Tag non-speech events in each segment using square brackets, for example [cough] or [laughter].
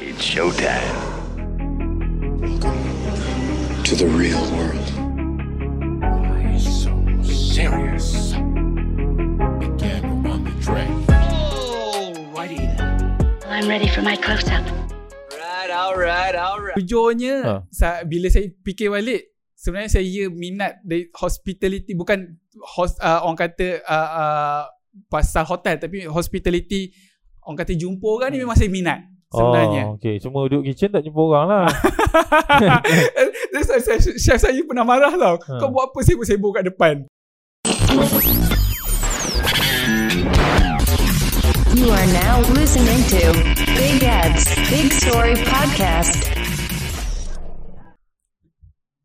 It's showtime. to the real world. Why so serious? Again on the track. I'm ready for my close up. Alright, alright. Jujurnya Ha. sa- bila saya fikir balik sebenarnya saya minat dari hospitality bukan host, uh, orang kata uh, uh, pasal hotel tapi hospitality orang kata jumpa orang ni memang saya minat sebenarnya. Oh, okay. Cuma duduk kitchen tak jumpa orang lah. [laughs] Saya, chef saya pernah marah tau. Ha. Kau buat apa sibuk-sibuk kat depan? You are now listening to Big Ed's Big Story Podcast.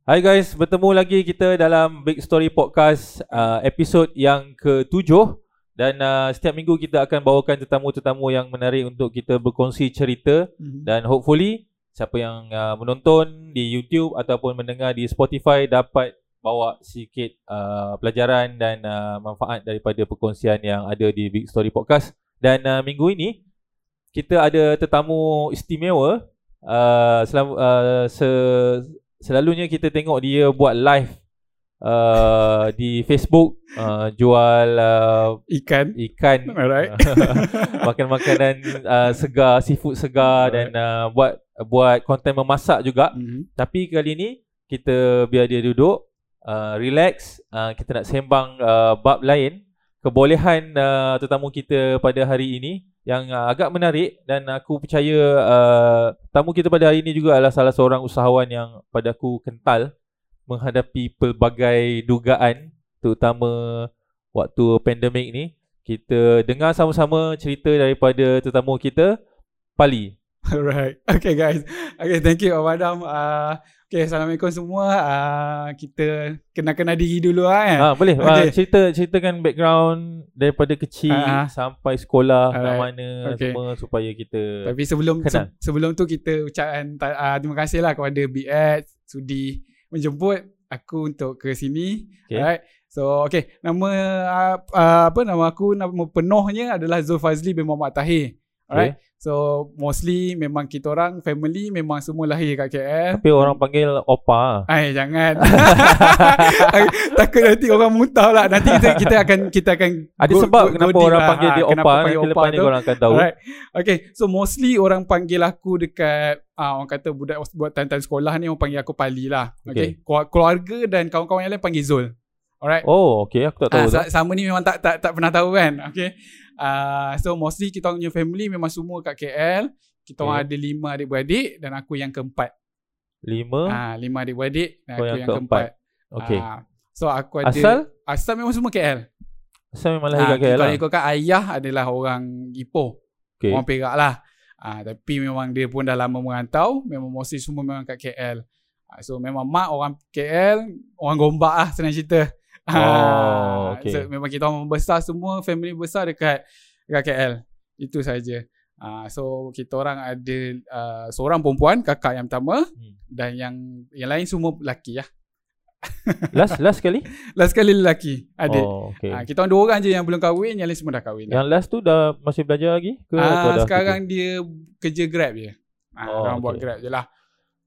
Hai guys, bertemu lagi kita dalam Big Story Podcast uh, episod yang ke-7 dan uh, setiap minggu kita akan bawakan tetamu-tetamu yang menarik untuk kita berkongsi cerita. Dan hopefully siapa yang uh, menonton di YouTube ataupun mendengar di Spotify dapat bawa sikit uh, pelajaran dan uh, manfaat daripada perkongsian yang ada di Big Story Podcast. Dan uh, minggu ini kita ada tetamu istimewa. Uh, selam, uh, se, selalunya kita tengok dia buat live uh, di Facebook uh, jual uh, Ikan. ikan [laughs] Alright. [laughs] makan makanan uh, segar seafood segar dan uh, buat buat konten memasak juga Mhm. tapi kali ni kita biar dia duduk uh, relax uh, kita nak sembang uh, bab lain kebolehan uh, tetamu kita pada hari ini yang uh, agak menarik dan aku percaya uh, tamu kita pada hari ini juga adalah salah seorang usahawan yang pada aku kental menghadapi pelbagai dugaan terutama waktu pandemik ni kita dengar sama-sama cerita daripada tetamu kita Pali Alright. [laughs] Okay guys. Okay thank you Abang Adam. Uh, okay Assalamualaikum semua. Uh, kita kenal-kenal diri dulu lah kan. Ah boleh Okay. okay. cerita ceritakan background daripada kecil ah. sampai sekolah kat Alright. mana Okay. semua supaya kita Tapi sebelum Kenal. se- sebelum tu kita ucapkan uh, terima kasih lah kepada BX sudi menjemput aku untuk ke sini. Okay. Alright. So okay nama uh, uh, apa nama aku nama penuhnya adalah Zulfazli bin Muhammad Tahir. Alright. So mostly memang kita orang family memang semua lahir kat KL. tapi orang panggil opa. Ay jangan. [laughs] Takut nanti orang muntah lah. Nanti kita kita akan kita akan Ada go- sebab go- kenapa go orang lah. panggil Ha, dia kenapa opa panggil nanti opa lepas ni tu. korang akan tahu. Alright. Okay, so mostly orang panggil aku dekat ah orang kata budak buat time-time sekolah ni orang panggil aku Pali lah. Okay. okay. Keluarga dan kawan-kawan yang lain panggil Zul. Alright. Oh, okay aku tak tahu. Ah, sa- sama ni memang tak tak tak pernah tahu kan. Okay. Ah, so mostly kita punya family memang semua kat KL. Kita Okay. ada lima adik-beradik dan aku yang keempat. Lima. Ah, lima adik-beradik dan aku yang yang, keempat. keempat. Okay. Ah, so aku ada Asal? asal memang semua KL. Asal memang lahir kat KL Kalau lah. ikutkan ayah adalah orang Ipoh. Okay. Orang Perak lah. Ah, tapi memang dia pun dah lama merantau. Memang mostly semua memang kat KL. Ah, so memang mak orang KL, orang Gombak lah senang cerita. Oh, Ah, okay. So memang kita orang besar semua, family besar dekat dekat KL. Itu saja. Ah, so kita orang ada uh, seorang perempuan, kakak yang pertama Hmm. dan yang yang lain semua lelaki lah. [laughs] Last last kali? Last sekali lelaki, adik. Oh, okay. Ah, kita orang dua orang je yang belum kahwin, yang lain semua dah kahwin. Yang last tu dah masih belajar lagi ke atau Ah, dah sekarang dia kerja Grab je. Ah, Oh, orang buat okay. Grab je lah.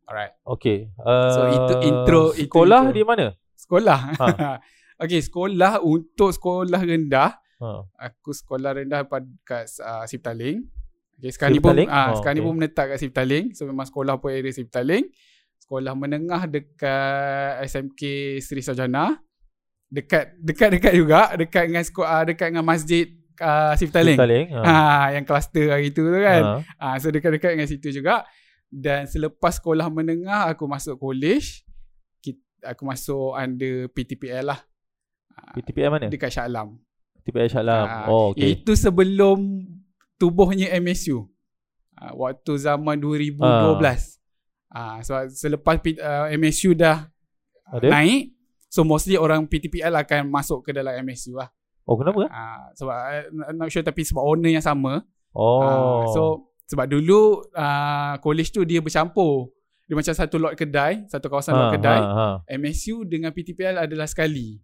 Alright. Okay. Uh, So, itu intro- itu Sekolah intro. di mana? Sekolah. Ha. [laughs] okay, sekolah untuk sekolah rendah, Ha. aku sekolah rendah pada kat uh, Siptaling. Okay, sekarang ni pun ah Oh, sekarang ni okay. pun menetap kat Siptaling. So memang sekolah pun area Siptaling. Sekolah menengah dekat SMK Sri Sarjana. Dekat dekat dekat juga, dekat dengan sekolah dekat dengan masjid uh, Siptaling. Siptaling. Ha. Ha, yang kluster hari tu tu kan. Ha. Ah, so dekat-dekat dengan situ juga. Dan selepas sekolah menengah aku masuk college, kita, aku masuk under PTPL lah. Ah, PTPM mana? dekat Shah Alam. PTPM Shah Alam. Ah, Oh, okay. Itu sebelum tubuhnya MSU. Ah, waktu zaman 2012. Ah, so selepas uh, MSU dah Ada? naik, so mostly orang PTPL akan masuk ke dalam MSU lah. Oh, kenapa? Ah, sebab uh, not sure tapi sebab owner yang sama. Oh. Ah, so sebab dulu uh, college tu dia bercampur. Dia macam satu lot kedai, satu kawasan lot kedai. Ha, ha. MSU dengan PTPL adalah sekali.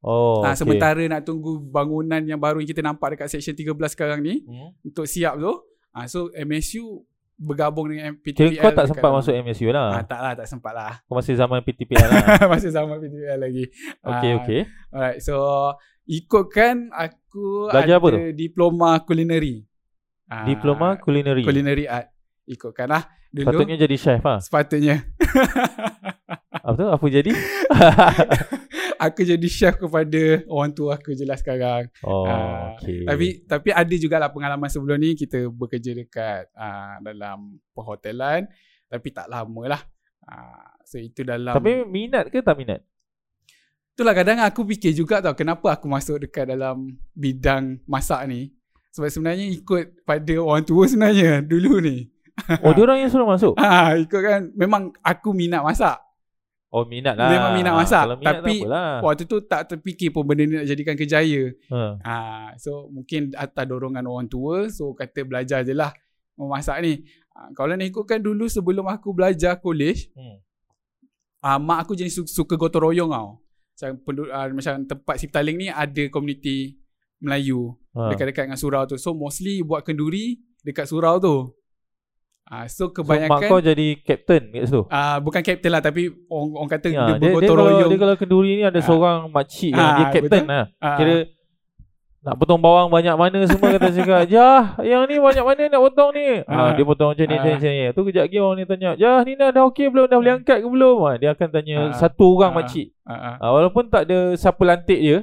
Oh, okay. sementara nak tunggu bangunan yang baru yang kita nampak dekat section 13 sekarang ni Hmm. untuk siap tu. Ah, so MSU bergabung dengan Kira PTPL. kau tak sempat masuk MSU lah. Ah, tak lah, tak sempat lah. Kau masih zaman PTPL lah. [laughs] Masih sama PTPL lagi. Okay, Ah, okay. Alright, so ikutkan aku Belajar ada apa tu? diploma culinary. Diploma culinary. culinary art. Ikutkan lah. Dulu Patutnya jadi chef lah. sepatutnya. [laughs] Apa tu? Apa jadi? [laughs] aku jadi chef kepada orang tua aku je lah sekarang. Oh, Ah, okay. Tapi tapi ada jugalah pengalaman sebelum ni kita bekerja dekat uh, dalam perhotelan tapi tak lama lah. Uh, so itu dalam Tapi minat ke tak minat? itulah kadang aku fikir juga tau kenapa aku masuk dekat dalam bidang masak ni. Sebab sebenarnya ikut pada orang tua sebenarnya dulu ni. Oh, dia orang yang suruh masuk? [laughs] Ah ikut kan memang aku minat masak. Oh, minat lah. Memang minat masak. Kalau minat Tapi tak. Waktu tu tak terfikir pun benda ni nak jadikan kerjaya. Ha. Ah, so mungkin atas dorongan orang tua so kata belajar je lah memasak ni. Ah, kalau nak ikutkan dulu sebelum aku belajar college, Hmm. ah, mak aku jenis su- suka gotong royong tau. Macam, pendu- ah, macam tempat Siptaling ni ada komuniti Melayu Ha. dekat-dekat dengan surau tu. So mostly buat kenduri dekat surau tu. Ah, so So, mak kebanyakan kau jadi captain kat situ? ah, bukan kapten lah tapi orang, orang kata Ya, dia dia, dia, bergotong royong. dia kalau kenduri ni ada Ah. seorang makcik yang Ah, dia captain betul. lah. Ah, Kira nak potong bawang banyak mana semua kata cakap, "Jah, yang ni banyak mana nak potong ni?" Ah, Ah. dia potong macam ni Ah. macam ni. Tu kejap lagi orang ni tanya, "Jah, ni dah dah okey belum? Dah boleh angkat ke belum?" Ah, dia akan tanya Ah. satu orang Ah. makcik. ah, ah. Ah, walaupun tak ada siapa lantik dia,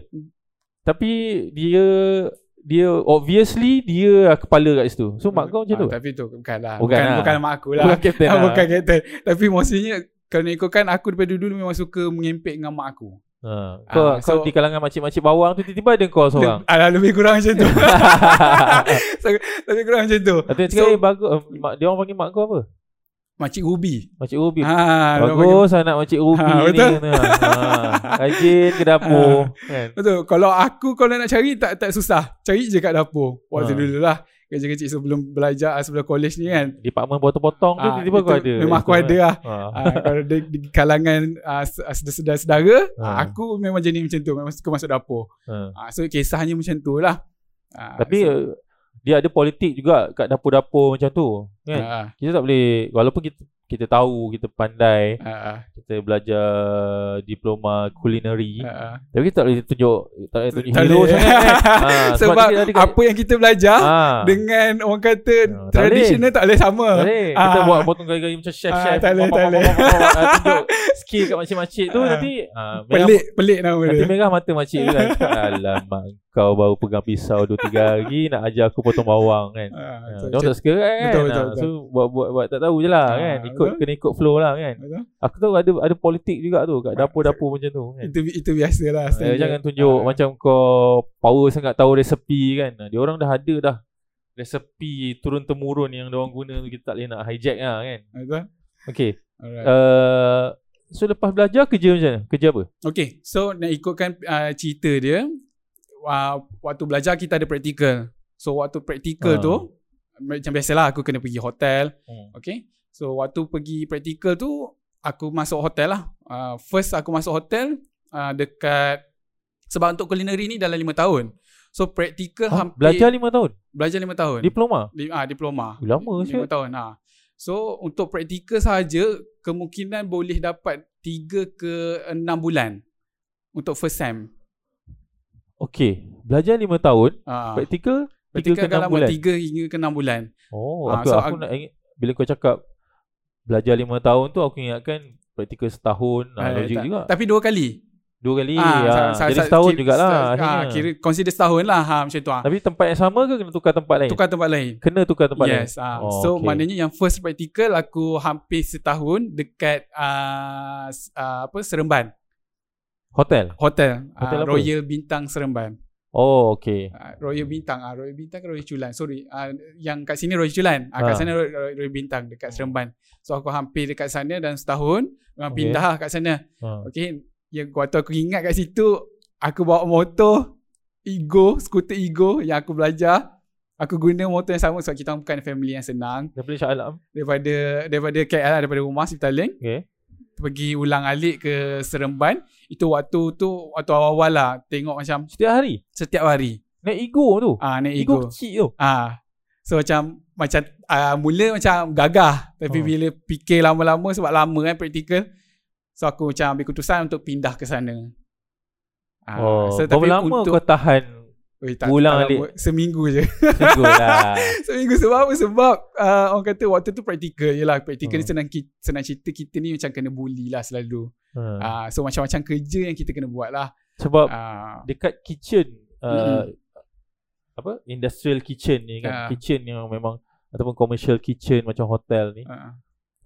tapi dia dia obviously dia kepala kat situ. So mak kau macam Ah, tu. Tapi tu bukan lah. Bukan Bukan, lah. bukan mak aku lah. Bukan captain [laughs] Ah, lah. bukan kapten. Tapi mostly kalau nak ikutkan aku daripada dulu memang suka mengempek dengan mak aku. Ha, kau Ah, kau so- di kalangan makcik-makcik bawang tu tiba-tiba ada kau seorang. Le- Alah, lebih kurang macam tu. so, [laughs] [laughs] lebih kurang macam tu. Tu dia cakap, eh, bagus. eh, mak, dia orang panggil mak kau apa? Makcik Ruby. Makcik Ruby. Ha, bagus anak Makcik Ruby Ha, ni. betul. Kata. Ha, rajin ke dapur. Kan? Betul. Kalau aku kalau nak cari tak tak susah. Cari je kat dapur. Ha. Waktu dulu lah. Kecil-kecil sebelum belajar sebelum college ni kan. Department potong-potong tu Ah, tiba-tiba kau itu ada. Memang aku ada lah. Ha. Ah, kalau di, di kalangan uh, sedara-sedara, Ha. aku memang jenis macam tu. Memang suka masuk dapur. Ha. Ah, so kisahnya macam tu lah. Ah, Tapi so, dia ada politik juga kat dapur-dapur macam tu. Kan? ah, Kita tak boleh, walaupun kita kita tahu, kita pandai, ah, kita belajar diploma culinary, ah. tapi kita tak boleh tunjuk, tak boleh tunjuk Tak hero boleh. sangat [laughs] kan. Ha, Sebab kita ada kat- apa yang kita belajar ha. dengan orang kata tak tradisional tak boleh sama. Tak boleh. Kita Ah. buat potong gaya-gaya macam chef-chef. Ah, tak boleh, tak boleh. Tunjuk [laughs] skill kat makcik-makcik tu nanti merah, Pelik, pelik nama Nanti dia. merah mata makcik tu kan. [laughs] Alamak kau baru pegang pisau 2-3 hari nak ajar aku potong bawang kan. Ah, Ha, betul, dia orang tak suka kan. Betul, betul, Ah, betul. So buat buat buat tak tahu je lah Ah, kan. Ikut betul. kena ikut flow lah kan. betul. Aku tahu ada ada politik juga tu kat dapur-dapur macam tu kan. Itu itu biasalah. Eh, standard. jangan tunjuk Ah, macam kau power sangat tahu resepi kan. Ah, Dia orang dah ada dah resepi turun temurun yang dia orang guna tu kita tak boleh nak hijack lah kan. Betul. Okay. Alright. Uh, so lepas belajar kerja macam mana? Kerja apa? Okay, so nak ikutkan uh, cerita dia, uh, waktu belajar kita ada praktikal. So waktu praktikal Ah. tu, macam biasalah aku kena pergi hotel. Hmm. Okay, so waktu pergi praktikal tu, aku masuk hotel lah. Uh, first aku masuk hotel uh, dekat, sebab untuk culinary ni dalam 5 tahun. So praktikal Ha, hampir, belajar lima tahun? belajar 5 tahun. Diploma? Di, ah, diploma. Lama Lima siap. tahun. Ha. So untuk praktikal sahaja kemungkinan boleh dapat 3 ke 6 bulan untuk first sem. Okay. Belajar lima tahun. Ha. Praktikal? Tiga Praktikal ke kan enam lama bulan? 3 hingga ke 6 bulan. Oh, Ah, aku, so aku aku- nak ingat bila kau cakap belajar lima tahun tu aku ingatkan praktikal setahun. Ah, logik tak. juga. Tapi dua kali. Dua kali. Ah, Ah, sa- sa- jadi setahun kira- jugalah ah, kira consider setahun lah ha, macam tu. Ha. Tapi tempat yang sama ke kena tukar tempat lain? Tukar tempat lain. Kena tukar tempat lain? yes. Ah. Oh, so okay. maknanya yang first practical aku hampir setahun dekat uh, apa Seremban. Hotel? Hotel. Hotel apa? Royal Bintang Seremban. Oh, okay. Uh, Royal Bintang ah Royal Bintang ke Royal Culan sorry uh, yang kat sini Royal Culan ah kat Ha. sana Royal, Bintang dekat Seremban so aku hampir dekat sana dan setahun memang Okay. pindah kat sana Ha. okey yang waktu aku ingat kat situ aku bawa motor Ego skuter Ego yang aku belajar aku guna motor yang sama sebab kita bukan family yang senang Daripada Shah Alam? daripada daripada KL lah, daripada rumah Siptaling Okay. Pergi ulang alik ke Seremban itu waktu tu waktu awal-awal lah tengok macam Setiap hari? setiap hari Naik ego tu? ah naik Ego Ego kecil tu? Ah. So macam macam uh, mula macam gagah tapi Oh. bila fikir lama-lama sebab lama kan praktikal. So aku macam ambil keputusan untuk pindah ke sana. Ah, Oh, so, berapa lama kau tahan Ui, tak, pulang tak balik? Seminggu je. Seminggu lah. [laughs] Seminggu sebab apa? Sebab uh, orang kata waktu tu praktikal je lah. Praktikal Hmm. ni senang, senang cerita kita ni macam kena bully lah selalu. Hmm. Uh, so macam-macam kerja yang kita kena buat lah. Sebab Uh, dekat kitchen uh, Mm-mm. apa industrial kitchen ni kan Ah. kitchen yang memang ataupun commercial kitchen macam hotel ni uh,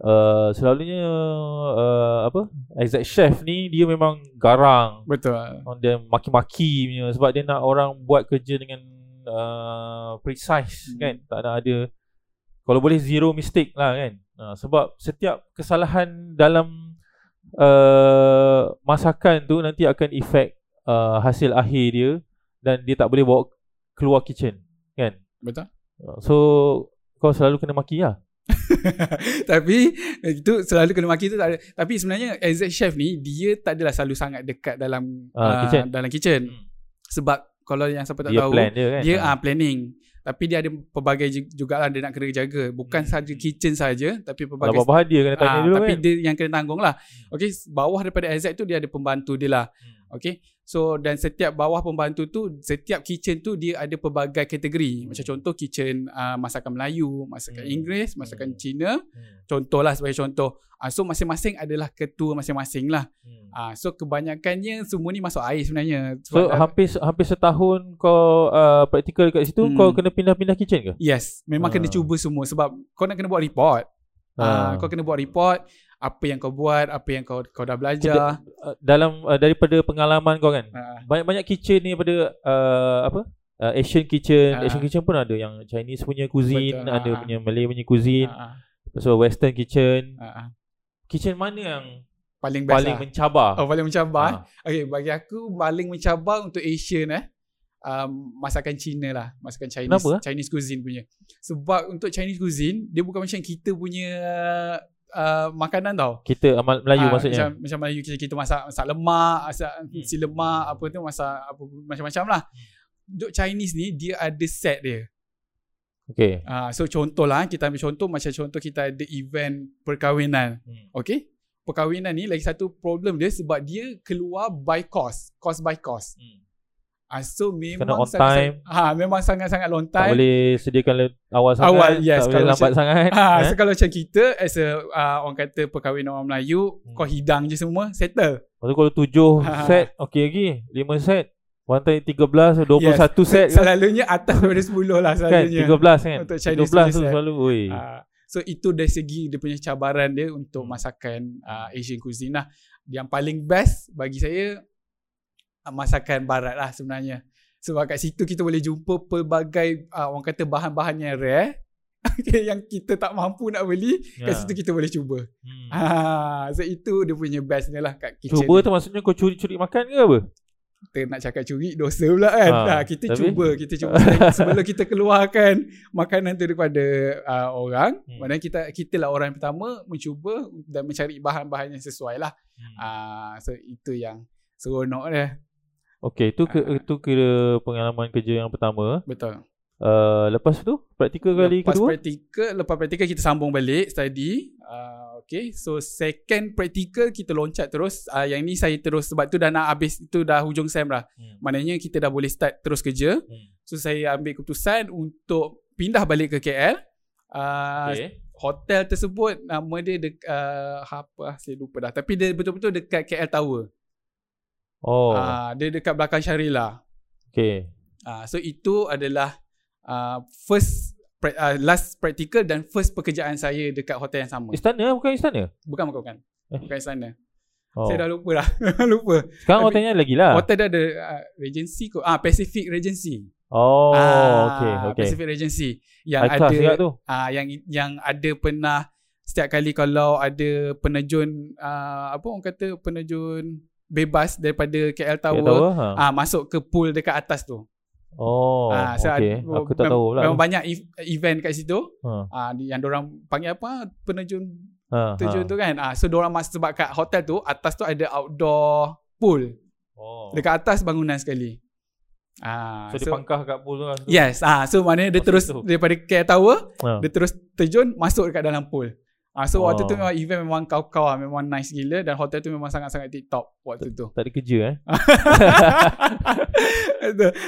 uh, selalunya uh, apa exact chef ni dia memang garang betul. on dia maki-maki punya sebab dia nak orang buat kerja dengan uh, precise Hmm. kan tak nak ada kalau boleh zero mistake lah kan uh, sebab setiap kesalahan dalam uh, masakan tu nanti akan efek uh, hasil akhir dia dan dia tak boleh bawa keluar kitchen kan Betul. Uh, so kau selalu kena maki lah [laughs] Tapi itu selalu kena maki tu tak ada. Tapi sebenarnya exact chef ni dia tak adalah selalu sangat dekat dalam Ah, ah, kitchen. dalam kitchen. Hmm. Sebab kalau yang siapa tak dia tahu plan dia kan dia ah planning. Tapi dia ada pelbagai ju- jugalah dia nak kena jaga. Bukan Hmm. sahaja kitchen saja tapi pelbagai apa-apa dia kena tanya Ah, dulu tapi kan dia yang kena tanggung lah. Okay, bawah daripada exact tu dia ada pembantu dia lah. Hmm. Okay, so dan setiap bawah pembantu tu, setiap kitchen tu dia ada pelbagai kategori. Macam contoh kitchen uh, masakan Melayu, masakan Hmm. Inggeris, masakan Hmm. Cina. Hmm. Contohlah sebagai contoh. Uh, so masing-masing adalah ketua masing-masing lah. Hmm. Uh, so kebanyakannya semua ni masuk air sebenarnya. So dah- hampir hampir setahun kau uh, praktikal kat situ Hmm. kau kena pindah-pindah kitchen ke? Yes, memang Ah. kena cuba semua sebab kau nak kena buat report. Ah. Uh, kau kena buat report apa yang kau buat, apa yang kau kau dah belajar. Uh, dalam uh, daripada pengalaman kau kan. Uh, Banyak-banyak kitchen ni pada uh, apa? Uh, Asian kitchen, Ah. Asian kitchen pun ada yang Chinese punya cuisine, Betul, ada ah. punya Malay punya cuisine, uh, so western kitchen. uh, uh, Kitchen mana yang paling best paling lah. mencabar? Oh paling mencabar. Ah. Okay, bagi aku paling mencabar untuk Asian eh. Um, masakan Cina lah Masakan Chinese Kenapa? Chinese cuisine punya Sebab untuk Chinese cuisine Dia bukan macam kita punya uh, Makanan tau Kita amal Melayu Ah, maksudnya. Macam, macam Melayu kita, kita masak Masak lemak Masak Hmm. si lemak Apa tu Masak apa, Macam-macam lah Untuk Chinese ni Dia ada set dia Okay. uh, So contoh lah Kita ambil contoh Macam contoh kita ada event Perkahwinan Hmm. Okay Perkahwinan ni Lagi satu problem dia Sebab dia keluar by cost Cost by cost Hmm. Ah, so memang Kena on sangat, time. Ha, memang sangat-sangat long Tak time. boleh sediakan awal sangat. Awal, tak yes, boleh kalau lambat macam- sangat. Ha, eh? so kalau macam kita as a uh, orang kata perkahwinan orang Melayu, Hmm. kau hidang je semua, settle. Lepas tu kalau tujuh Ha. set, okey lagi. Lima set. One time 13, 21 set kan? [laughs] Selalunya atas daripada 10 lah kan? selalunya. 13 kan? Untuk Chinese 13 tu punya set. selalu. Oi. Ah, so itu dari segi dia punya cabaran dia untuk Hmm. masakan uh, Asian cuisine lah. Yang paling best bagi saya uh, masakan barat lah sebenarnya. Sebab kat situ kita boleh jumpa pelbagai uh, orang kata bahan-bahan yang rare [laughs] okay, yang kita tak mampu nak beli Ya. kat situ kita boleh cuba. Hmm. Ha, so itu dia punya bestnya lah kat kitchen. Cuba tu maksudnya kau curi-curi makan ke apa? kita nak cakap curi dosa pula kan. Ha, Ha, kita tapi- cuba, kita cuba sebelum kita keluarkan makanan tu daripada uh, orang, Hmm. maknanya kita kita lah orang pertama mencuba dan mencari bahan-bahan yang sesuai lah. Hmm. Ah, so itu yang seronok dia. Okey, itu ke, Ah. itu kira pengalaman kerja yang pertama. Betul. Uh, lepas tu praktikal kali lepas kedua. praktikal, lepas praktikal kita sambung balik study. Uh, okay, so second praktikal kita loncat terus. Uh, yang ni saya terus sebab tu dah nak habis, itu dah hujung sem lah. Hmm. Maknanya kita dah boleh start terus kerja. Hmm. So saya ambil keputusan untuk pindah balik ke KL. Uh, Okey. Hotel tersebut nama dia dek, uh, apa ah, saya lupa dah. Tapi dia betul-betul dekat KL Tower. Oh, Uh, dia dekat belakang Sharila. okey. Uh, so itu adalah uh, first pra- uh, last practical dan first pekerjaan saya dekat hotel yang sama. Istana bukan istana? Bukan bukan bukan. Eh. Bukan sana. Oh. Saya dah lupa dah. [laughs] lupa. Sekarang Tapi- hotelnya lagi lah. Hotel dia ada uh, Regency kot. Ah Pacific Regency. Oh, Ah, okey, okey. Pacific Regency yang class ada tu. ah yang yang ada pernah setiap kali kalau ada penerjun ah, apa orang kata penerjun bebas daripada KL Tower, Tower, ha. ah masuk ke pool dekat atas tu. Oh, ah so okey. ada- Aku tak tahu pula. Memang tu. banyak ev- event kat situ. Ha. Ah di- yang orang panggil apa penerjun Ha, terjun ha. tu kan. Ah so orang masuk sebab kat hotel tu atas tu ada outdoor pool. Oh. Dekat atas bangunan sekali. Ah, So, dia pangkah kat pool tu lah. Yes, ah so maknanya dia terus situ. daripada KL Tower, Ha. dia terus terjun masuk dekat dalam pool. Ah so waktu tu Oh. memang event memang kau-kau lah, memang nice gila dan hotel tu memang sangat-sangat tip-top waktu tu. Tak ada kerja eh. [laughs]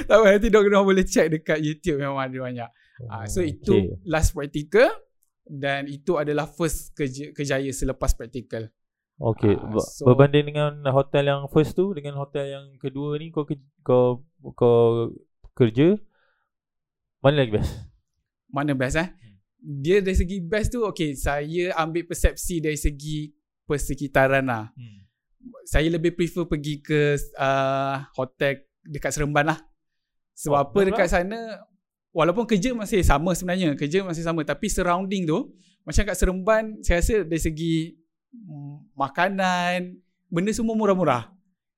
Tak apa nanti dorang boleh check dekat YouTube memang ada banyak. Ah so itu Okay. last practical dan itu adalah first kerja kejaya selepas practical. Okay. Ah, so- Berbanding dengan hotel yang first tu dengan hotel yang kedua ni kau kau kau kerja mana lagi best? Mana best eh? Dia dari segi best tu okay saya ambil persepsi dari segi persekitaran lah. Hmm. saya lebih prefer pergi ke uh, hotel dekat Seremban lah. Sebab Oh, apa dekat sana walaupun kerja masih sama sebenarnya, kerja masih sama tapi surrounding tu macam kat Seremban saya rasa dari segi mm, makanan, benda semua murah-murah.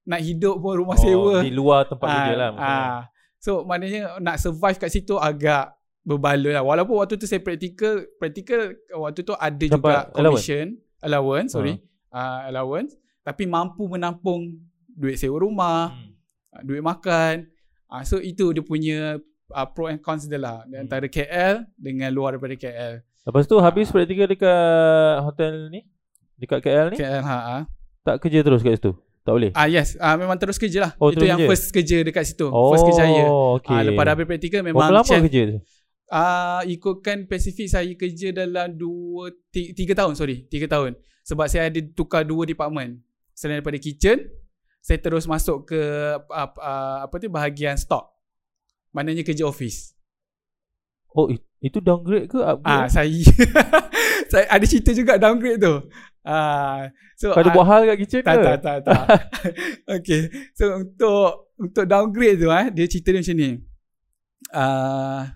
Nak hidup pun rumah sewa. Oh, di luar tempat Ah, kerja lah ah. So maknanya nak survive kat situ agak berbaloi lah. Walaupun waktu tu saya practical, practical waktu tu ada Dapat juga allowance? commission, allowance, sorry, uh, allowance. Tapi mampu menampung duit sewa rumah, Hmm. uh, duit makan. Uh, so itu dia punya uh, pro and cons dia lah. Hmm. antara KL dengan luar daripada KL. Lepas tu habis praktikal dekat hotel ni dekat KL ni KL ha. ah. tak kerja terus kat situ. Tak boleh. Ah yes, ah memang terus kerja lah. Oh, itu terus yang kerja? first kerja dekat situ. First kerjaya. okay. Ah lepas dah habis praktikal memang Berapa lama kerja tu? Ah uh, ikutkan Pacific saya kerja dalam 2 3 tahun sorry, 3 tahun. Sebab saya ada tukar dua department. Selain daripada kitchen, saya terus masuk ke uh, uh, apa tu bahagian stock. Maknanya kerja office. Oh, it- itu downgrade ke Ah upgrade? saya [laughs] saya ada cerita juga downgrade tu. Ah so Kau ada ah, buat hal kat kitchen tak ke? tak tak tak. [laughs] okay. So untuk untuk downgrade tu ah dia cerita dia macam ni. Ah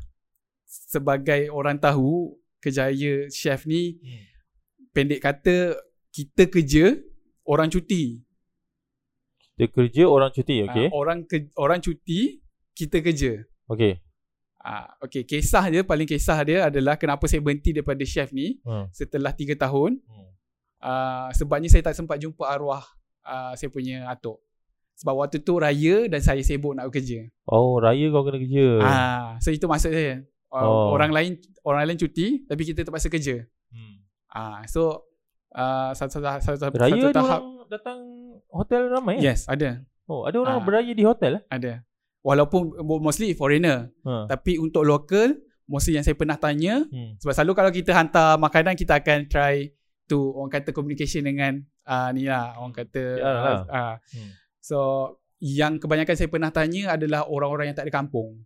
sebagai orang tahu kejaya chef ni Hmm. pendek kata kita kerja orang cuti. Dia kerja orang cuti, okay. Ah, orang ke, orang cuti kita kerja. Okay. Ah okey kisah dia paling kisah dia adalah kenapa saya berhenti daripada chef ni Hmm. setelah 3 tahun Hmm. uh, sebabnya saya tak sempat jumpa arwah uh, saya punya atuk. Sebab waktu tu raya dan saya sibuk nak bekerja. Oh, raya kau kena kerja. Ah, so itu maksud saya. Uh, Oh. Orang lain orang lain cuti tapi kita terpaksa kerja. Hmm. Ah, so uh, satu satu satu, satu, Raya satu tahap. datang hotel ramai eh? Yes, ada. Oh, ada orang Ah. beraya di hotel eh? Ada. Walaupun mostly foreigner, Ha. tapi untuk local mostly yang saya pernah tanya Hmm. sebab selalu kalau kita hantar makanan kita akan try to orang kata communication dengan uh, ni lah orang kata Ya lah. uh, Hmm. So yang kebanyakan saya pernah tanya adalah orang-orang yang tak ada kampung.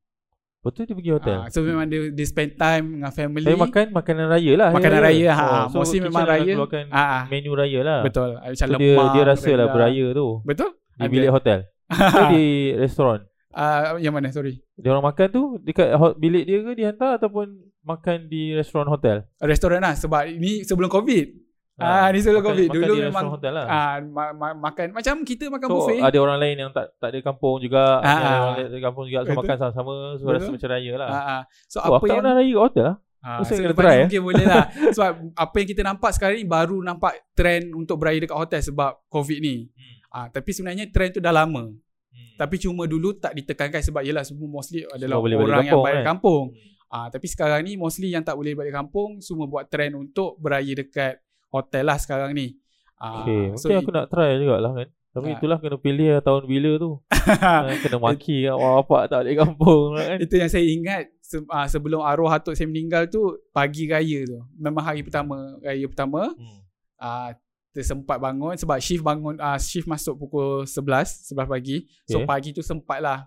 Betul dia pergi hotel. Ah, so memang dia, dia spend time dengan family. Tapi makan makanan raya lah. Makanan raya, ha, Oh, so mostly kitchen memang raya. keluarkan Ah, ah. menu raya lah. Betul. Macam So lemak. dia dia rasa lah beraya tu Betul? di bilik hotel. Ke di [laughs] restoran. Ah, yang mana? Sorry. Dia orang makan tu dekat ho- bilik dia ke dihantar ataupun makan di restoran hotel? Restoran lah sebab ini sebelum COVID. Ah, Ha, ni sebelum makan- COVID. makan Dulu di memang hotel lah. ah ma- ma- makan macam kita makan so buffet. ada orang lain yang tak tak ada kampung juga, Ah, ada ah. orang lain dari kampung juga so Betul. makan sama-sama so Betul. rasa macam raya lah. Ah, ah. So oh, apa aku yang pernah raya kat hotel lah. Ah, Mesti so kena try, eh. mungkin boleh lah [laughs] Sebab apa yang kita nampak sekarang ni Baru nampak trend untuk beraya dekat hotel Sebab COVID ni ah, Tapi sebenarnya trend tu dah lama Hmm. Tapi cuma dulu tak ditekankan Sebab yelah semua mostly adalah balik orang yang kampung, balik kan? kampung Hmm. ah, Tapi sekarang ni mostly yang tak boleh balik kampung Semua buat trend untuk beraya dekat hotel lah sekarang ni ah, Okay, so mungkin aku nak try jugalah kan. Tapi Ah. itulah kena pilih lah tahun bila tu. Ah, [laughs] kena maki kat mak bapak tak balik kampung lah kan. Itu yang saya ingat se- ah, Sebelum arwah atuk saya meninggal tu Pagi raya tu Memang hari pertama Raya pertama Hmm. uh, tersempat bangun sebab shift bangun uh, shift masuk pukul 11 11 pagi. So Okay. pagi tu sempat lah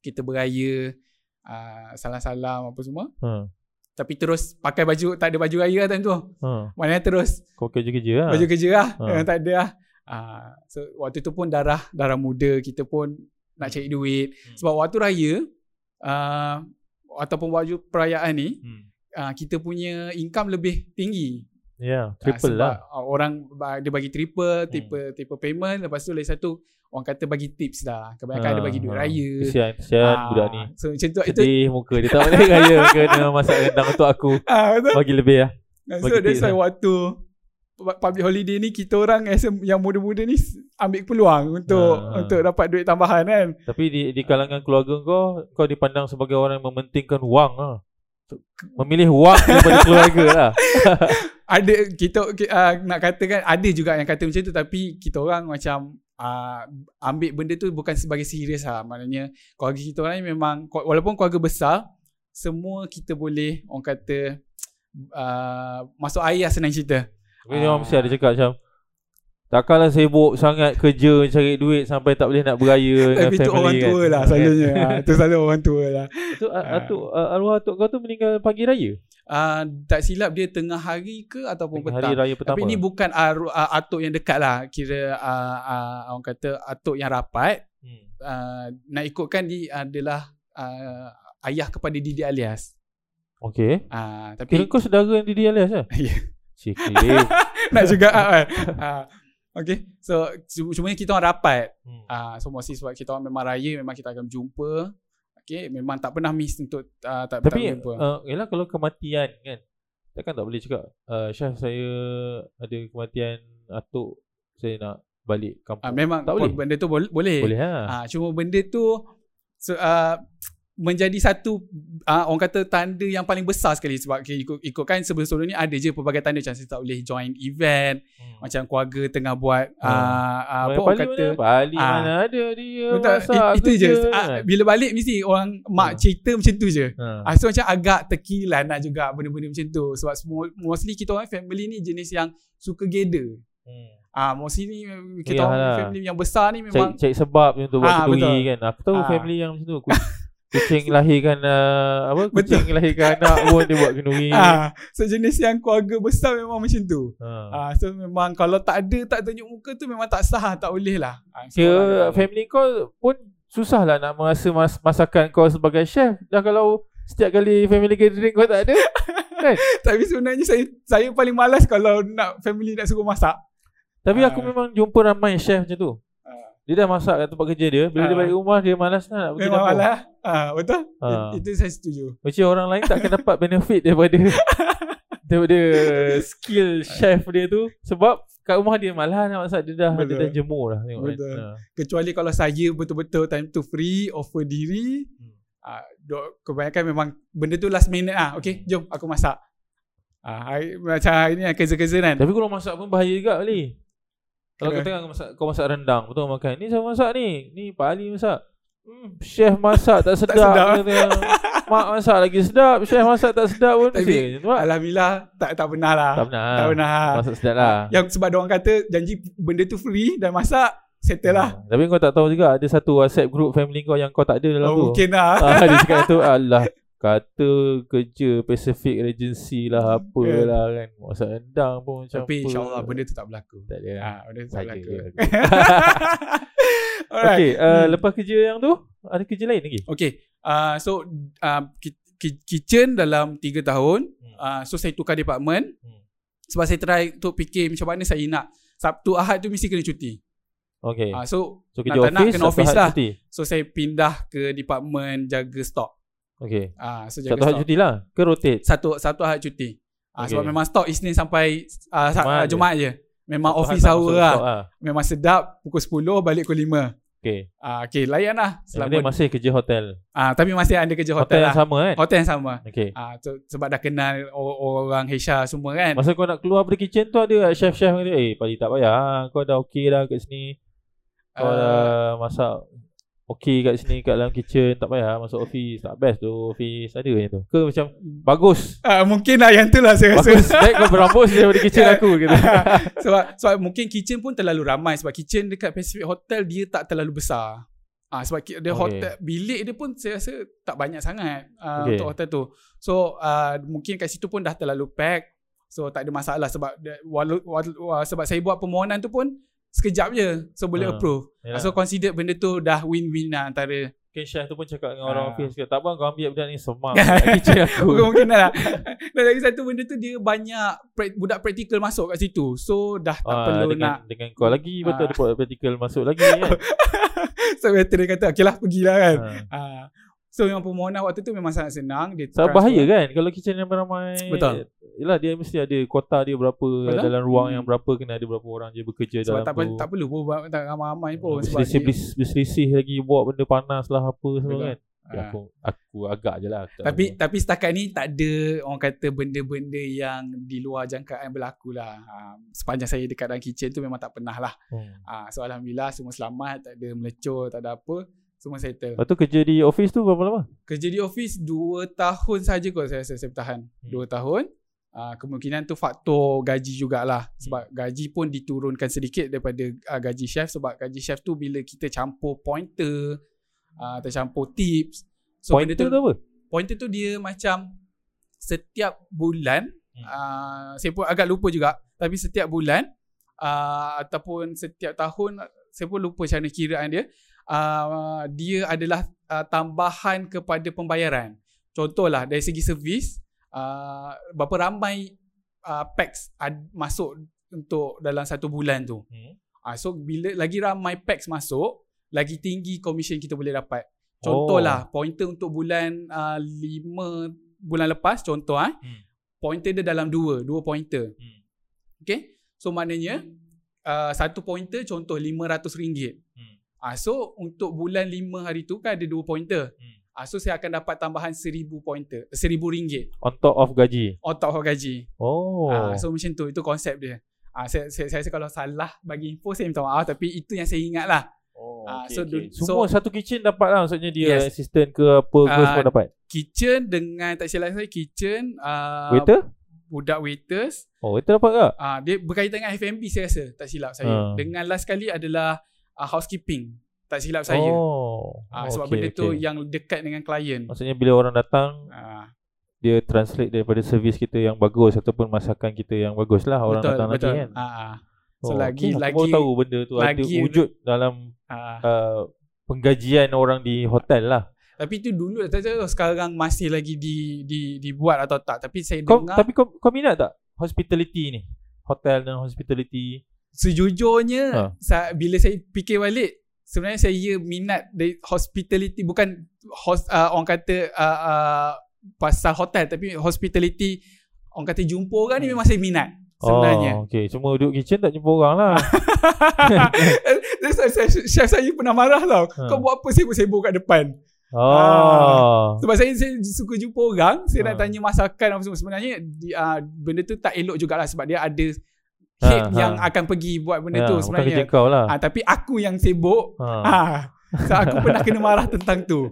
kita beraya uh, salam-salam apa semua. Ha. Tapi terus pakai baju tak ada baju raya lah time tu. Ha. Maknanya terus Kau kerja-kerja lah. baju kerja lah. Ha. Yang tak ada lah. Uh, so waktu tu pun darah darah muda kita pun nak cari duit. Hmm. Sebab waktu raya uh, ataupun waktu perayaan ni Hmm. uh, kita punya income lebih tinggi. Ya, Ah, triple sebab, lah. ah, orang dia bagi triple, Hmm. triple triple payment, lepas tu lagi satu orang kata bagi tips dah. Kebanyakan ada Ha, bagi duit ha. raya. Kesian, kesian Ah, budak ni. So macam tu itu muka dia tak balik raya [laughs] kena masak rendang untuk aku. ah, betul. Bagi lebih lah. so bagi that's tips why lah. waktu pu- public holiday ni kita orang as yang muda-muda ni ambil peluang untuk Ha, ha. untuk dapat duit tambahan kan. Tapi di di kalangan keluarga kau kau dipandang sebagai orang yang mementingkan wang lah. Memilih wang daripada keluarga lah. [laughs] Ada kita uh, nak katakan ada juga yang kata macam tu tapi kita orang macam uh, ambil benda tu bukan sebagai serius lah. Maknanya keluarga kita orang ni memang walaupun keluarga besar semua kita boleh orang kata uh, masuk air lah senang cerita. Tapi orang mesti ada cakap macam Takkanlah sibuk sangat kerja cari duit sampai tak boleh nak beraya [laughs] dengan Tapi tu family orang kan. tua lah selalunya. ha, tu selalu orang tua lah. Tu uh, atuk uh, arwah atuk kau tu meninggal pagi raya. Uh, tak silap dia tengah hari ke ataupun Hari petang. raya pertama. Tapi ni bukan uh, uh, atuk yang dekat lah. Kira uh, uh, orang kata atuk yang rapat. hmm. Uh, nak ikutkan dia adalah uh, ayah kepada Didi Alias. Okey. Uh, Kira tapi kau saudara yang Didi Alias lah? [laughs] Ya. Sikit. [laughs] nak juga uh, kan. Uh, okay. So cu- cuma kita orang rapat. hmm. Uh, so mostly sebab kita orang memang raya memang kita akan berjumpa. Okay. Memang tak pernah miss untuk uh, tak, tak Tapi berjumpa. uh, Yelah kalau kematian kan Takkan tak boleh cakap uh, Syah saya Ada kematian Atuk Saya nak balik kampung Uh, memang tak boleh? benda tu boleh. Boleh. Boleh ha? Ah, cuma benda tu so, uh, menjadi satu uh, orang kata tanda yang paling besar sekali sebab kita ikut ikutkan sebelum-sebelum ni ada je pelbagai tanda macam saya tak boleh join event hmm. macam keluarga tengah buat uh, Hmm. uh, apa Balik orang kata mana? Bali Ah. mana ada dia Betul, masak it, itu je kan? bila balik mesti orang mak Hmm. cerita macam tu je ha. Ah, so macam agak terkilan lah juga benda-benda macam tu sebab semua mostly kita orang family ni jenis yang suka gather hmm. Ah, mostly ni kita Yalah. orang family yang besar ni memang cari sebab untuk buat Ah, kenduri betul. kan Aku tahu Ah. family yang macam tu Ku- Kucing lahirkan uh, Apa Kucing lahirkan anak pun Dia buat kenduri ah, so jenis yang keluarga besar memang macam tu ha. Ah, so memang kalau tak ada tak tunjuk muka tu memang tak sah, tak boleh lah. Ah, so Kira family kau pun susah lah nak merasa mas- masakan kau sebagai chef. Dah kalau setiap kali family gathering kau tak ada. [laughs] Tapi sebenarnya saya saya paling malas kalau nak family nak suruh masak. Tapi aku memang jumpa ramai chef macam tu. Dia dah masak kat tempat kerja dia. Bila dia Ah. balik rumah dia malas lah nak pergi Memang dapur. malas. Ah, betul? It- Itu saya setuju. Macam orang lain tak akan dapat benefit daripada [laughs] daripada skill chef dia tu sebab kat rumah dia malas nak masak dia dah dia Betul. dah jemur dah tengok kan. Betul. Ah. Kecuali kalau saya betul-betul time tu free, offer diri, Hmm. dok, kebanyakan memang benda tu last minute ah. Okay, jom aku masak. Ah, hari, macam hari ni kerja-kerja kan. Tapi kalau masak pun bahaya juga Ali. Kalau katakan kau masak, kau masak rendang, betul kau makan. Ni siapa masak ni? Ni Pak Ali masak. Hmm, chef masak tak [laughs] sedap. sedap. Kata. Mak masak lagi sedap, chef masak tak sedap pun. Tapi, tu lah. Alhamdulillah tak tak pernah lah. Tak pernah. Tak pernah. Masak sedap lah. Yang sebab orang kata janji benda tu free dan masak settle lah. Ah, Tapi kau tak tahu juga ada satu WhatsApp group family kau yang kau tak ada dalam tu. Oh, mungkin lah. Ah, dia cakap tu Allah kata kerja Pacific Regency lah apalah kan. Masak rendang pun macam Tapi apa. insyaAllah benda tu tak berlaku. tak ada. Ah, benda tu tak berlaku. [laughs] Alright. Okay, uh, Hmm. lepas kerja yang tu ada kerja lain lagi? Okay. Uh, so uh, ki- ki- kitchen dalam 3 tahun. Hmm. Uh, so saya tukar department. Hmm. Sebab saya try untuk fikir macam mana saya nak Sabtu Ahad tu mesti kena cuti. Okay. Uh, so so nak kerja nak office, kena Sabtu office lah. Cuti. so saya pindah ke department jaga stok. Okay. Ah, uh, so jaga Satu stok. cuti lah ke rotate? Satu satu Ahad cuti. Ah, Okay. sebab memang stok Isnin sampai uh, Jumaat Jumaat, je. Je. Memang Satu office hour lah. lah. Memang sedap pukul 10 balik pukul 5. Okay. Ah, okay, layan lah. Yang Selama, masih kerja hotel. ah, tapi masih ada kerja Hotel, hotel, yang lah. sama kan? Hotel yang sama. Okay. Ah, so, sebab dah kenal or- orang HR semua kan. Masa kau nak keluar dari kitchen tu ada chef-chef kata, eh Padi tak payah, kau dah okey dah kat sini. Kau Ah. dah masak okey kat sini kat dalam kitchen, tak payah masuk office. Tak best tu office. Ada yang tu. Ke macam bagus. Ah, mungkin lah yang tu lah saya rasa. Bagus. Baik kau berambus daripada kitchen [laughs] aku gitu. [laughs] sebab sebab mungkin kitchen pun terlalu ramai sebab kitchen dekat Pacific Hotel dia tak terlalu besar. Ah sebab dia Okay. hotel bilik dia pun saya rasa tak banyak sangat uh, Okay. untuk hotel tu. So uh, mungkin kat situ pun dah terlalu pack. So tak ada masalah sebab walau, walau, sebab saya buat permohonan tu pun sekejap je so boleh Ah, approve. Yalah. So consider benda tu dah win-win lah antara Mungkin chef tu pun cakap dengan orang Ah. office ke, tak apa kau ambil budak ni kat [laughs] kitchen aku. Mungkin lah Dan lagi satu benda tu Dia banyak pra- Budak praktikal masuk kat situ So dah tak Ah, perlu dengan, nak dengan kau lagi betul Ah. ada buat practical masuk lagi kan. [laughs] So veteran kata Okay lah pergilah kan ha. Ah, So memang permohonan waktu tu memang sangat senang dia transfer. bahaya kan kalau kitchen ramai-ramai. Betul. Yelah dia mesti ada kota dia berapa Betul. dalam ruang Hmm. yang berapa kena ada berapa orang je bekerja sebab dalam tak, tu. per- tak perlu pun buat tak ramai-ramai pun sebab Berselisih, dia- belis- berselisih lagi bawa benda panas lah apa semua Betul. kan. Ah. aku aku agak je lah. Tak Tapi tahu. tapi setakat ni tak ada orang kata benda-benda yang di luar jangkaan berlaku lah. Ha, sepanjang saya dekat dalam kitchen tu memang tak pernah lah. Hmm. Ha, so Alhamdulillah semua selamat, tak ada melecur, tak ada apa. Semua settle. Lepas tu kerja di office tu berapa lama? Kerja di office 2 tahun saja kot saya rasa saya bertahan. Hmm. 2 tahun. Uh, kemungkinan tu faktor gaji jugalah sebab gaji pun diturunkan sedikit daripada uh, gaji chef sebab gaji chef tu bila kita campur pointer uh, tercampur tips so Pointer tu apa? pointer tu dia macam setiap bulan Hmm. uh, saya pun agak lupa juga tapi setiap bulan uh, ataupun setiap tahun saya pun lupa cara kiraan dia uh, dia adalah uh, tambahan kepada pembayaran contohlah dari segi servis uh, berapa ramai uh, packs ad, masuk untuk dalam satu bulan tu Hmm. uh, so bila lagi ramai packs masuk lagi tinggi komisen kita boleh dapat Contohlah oh. pointer untuk bulan uh, 5 bulan lepas contoh ah. Hmm. Pointer dia dalam 2, 2 pointer. Hmm. Okay? So maknanya uh, satu pointer contoh RM500. Ah so untuk bulan 5 hari tu kan ada 2 pointer. Hmm. Ah so saya akan dapat tambahan 1000 pointer, RM1000 On top of gaji. on top of gaji. Oh. Ah so macam tu itu konsep dia. Ah saya saya, saya rasa kalau salah bagi info saya minta maaf tapi itu yang saya ingat lah. Oh, Ah, okay, so okay. du- Semua so- satu kitchen dapat lah maksudnya dia Yes. assistant ke apa ke Ah, semua dapat. Kitchen dengan tak silap saya kitchen uh, Waiter? budak waiters Oh, waiter dapat ke? Ah, dia berkaitan dengan F&B saya rasa, tak silap saya. Ah. Dengan last kali adalah uh, housekeeping. Tak silap saya. Oh. Ah, sebab okay, benda tu okay. yang dekat dengan klien. Maksudnya bila orang datang Ah, dia translate daripada servis kita yang bagus ataupun masakan kita yang bagus lah orang betul, datang betul. lagi kan. Ah. So Oh, lagi aku, lagi baru tahu benda tu ada lagi- wujud dalam ah. uh, penggajian orang di hotel lah. Tapi tu dulu tak tahu sekarang masih lagi di di dibuat atau tak. Tapi saya Kau, dengar tapi kau, kau minat tak hospitality ni? Hotel dan hospitality. Sejujurnya Ha. sa- bila saya fikir balik sebenarnya saya minat dari hospitality bukan host, uh, orang kata uh, uh, pasal hotel tapi hospitality orang kata jumpa orang ni Hmm. memang saya minat sebenarnya. Oh, okay. Cuma duduk kitchen tak jumpa orang lah. That's [laughs] why saya, chef saya pernah marah tau. Ha. Kau buat apa sibuk-sibuk kat depan? Oh. Sebab saya, saya suka jumpa orang, saya nak Ha. tanya masakan apa semua. Sebenarnya di, uh, benda tu tak elok jugalah sebab dia ada head Ha, ha. yang akan pergi buat benda Ya, tu Bukan sebenarnya. kerja kau lah. Ah, tapi aku yang sibuk. Ha. Ah, so aku pernah kena marah tentang tu.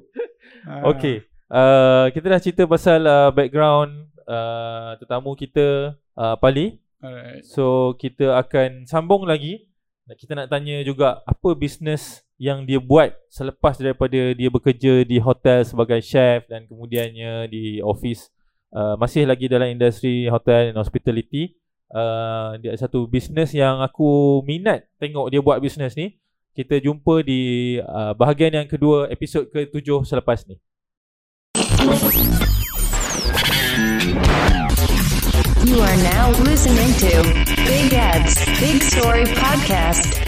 Ah. Okay. Uh, kita dah cerita pasal uh, background uh, tetamu kita uh, Pali. Alright. So kita akan sambung lagi. Kita nak tanya juga apa bisnes yang dia buat selepas daripada dia bekerja di hotel sebagai chef dan kemudiannya di office uh, masih lagi dalam industri hotel dan hospitality. Uh, dia satu bisnes yang aku minat tengok dia buat bisnes ni. Kita jumpa di uh, bahagian yang kedua episod ke-7 selepas ni. You are now listening to Big Ed's Big Story Podcast.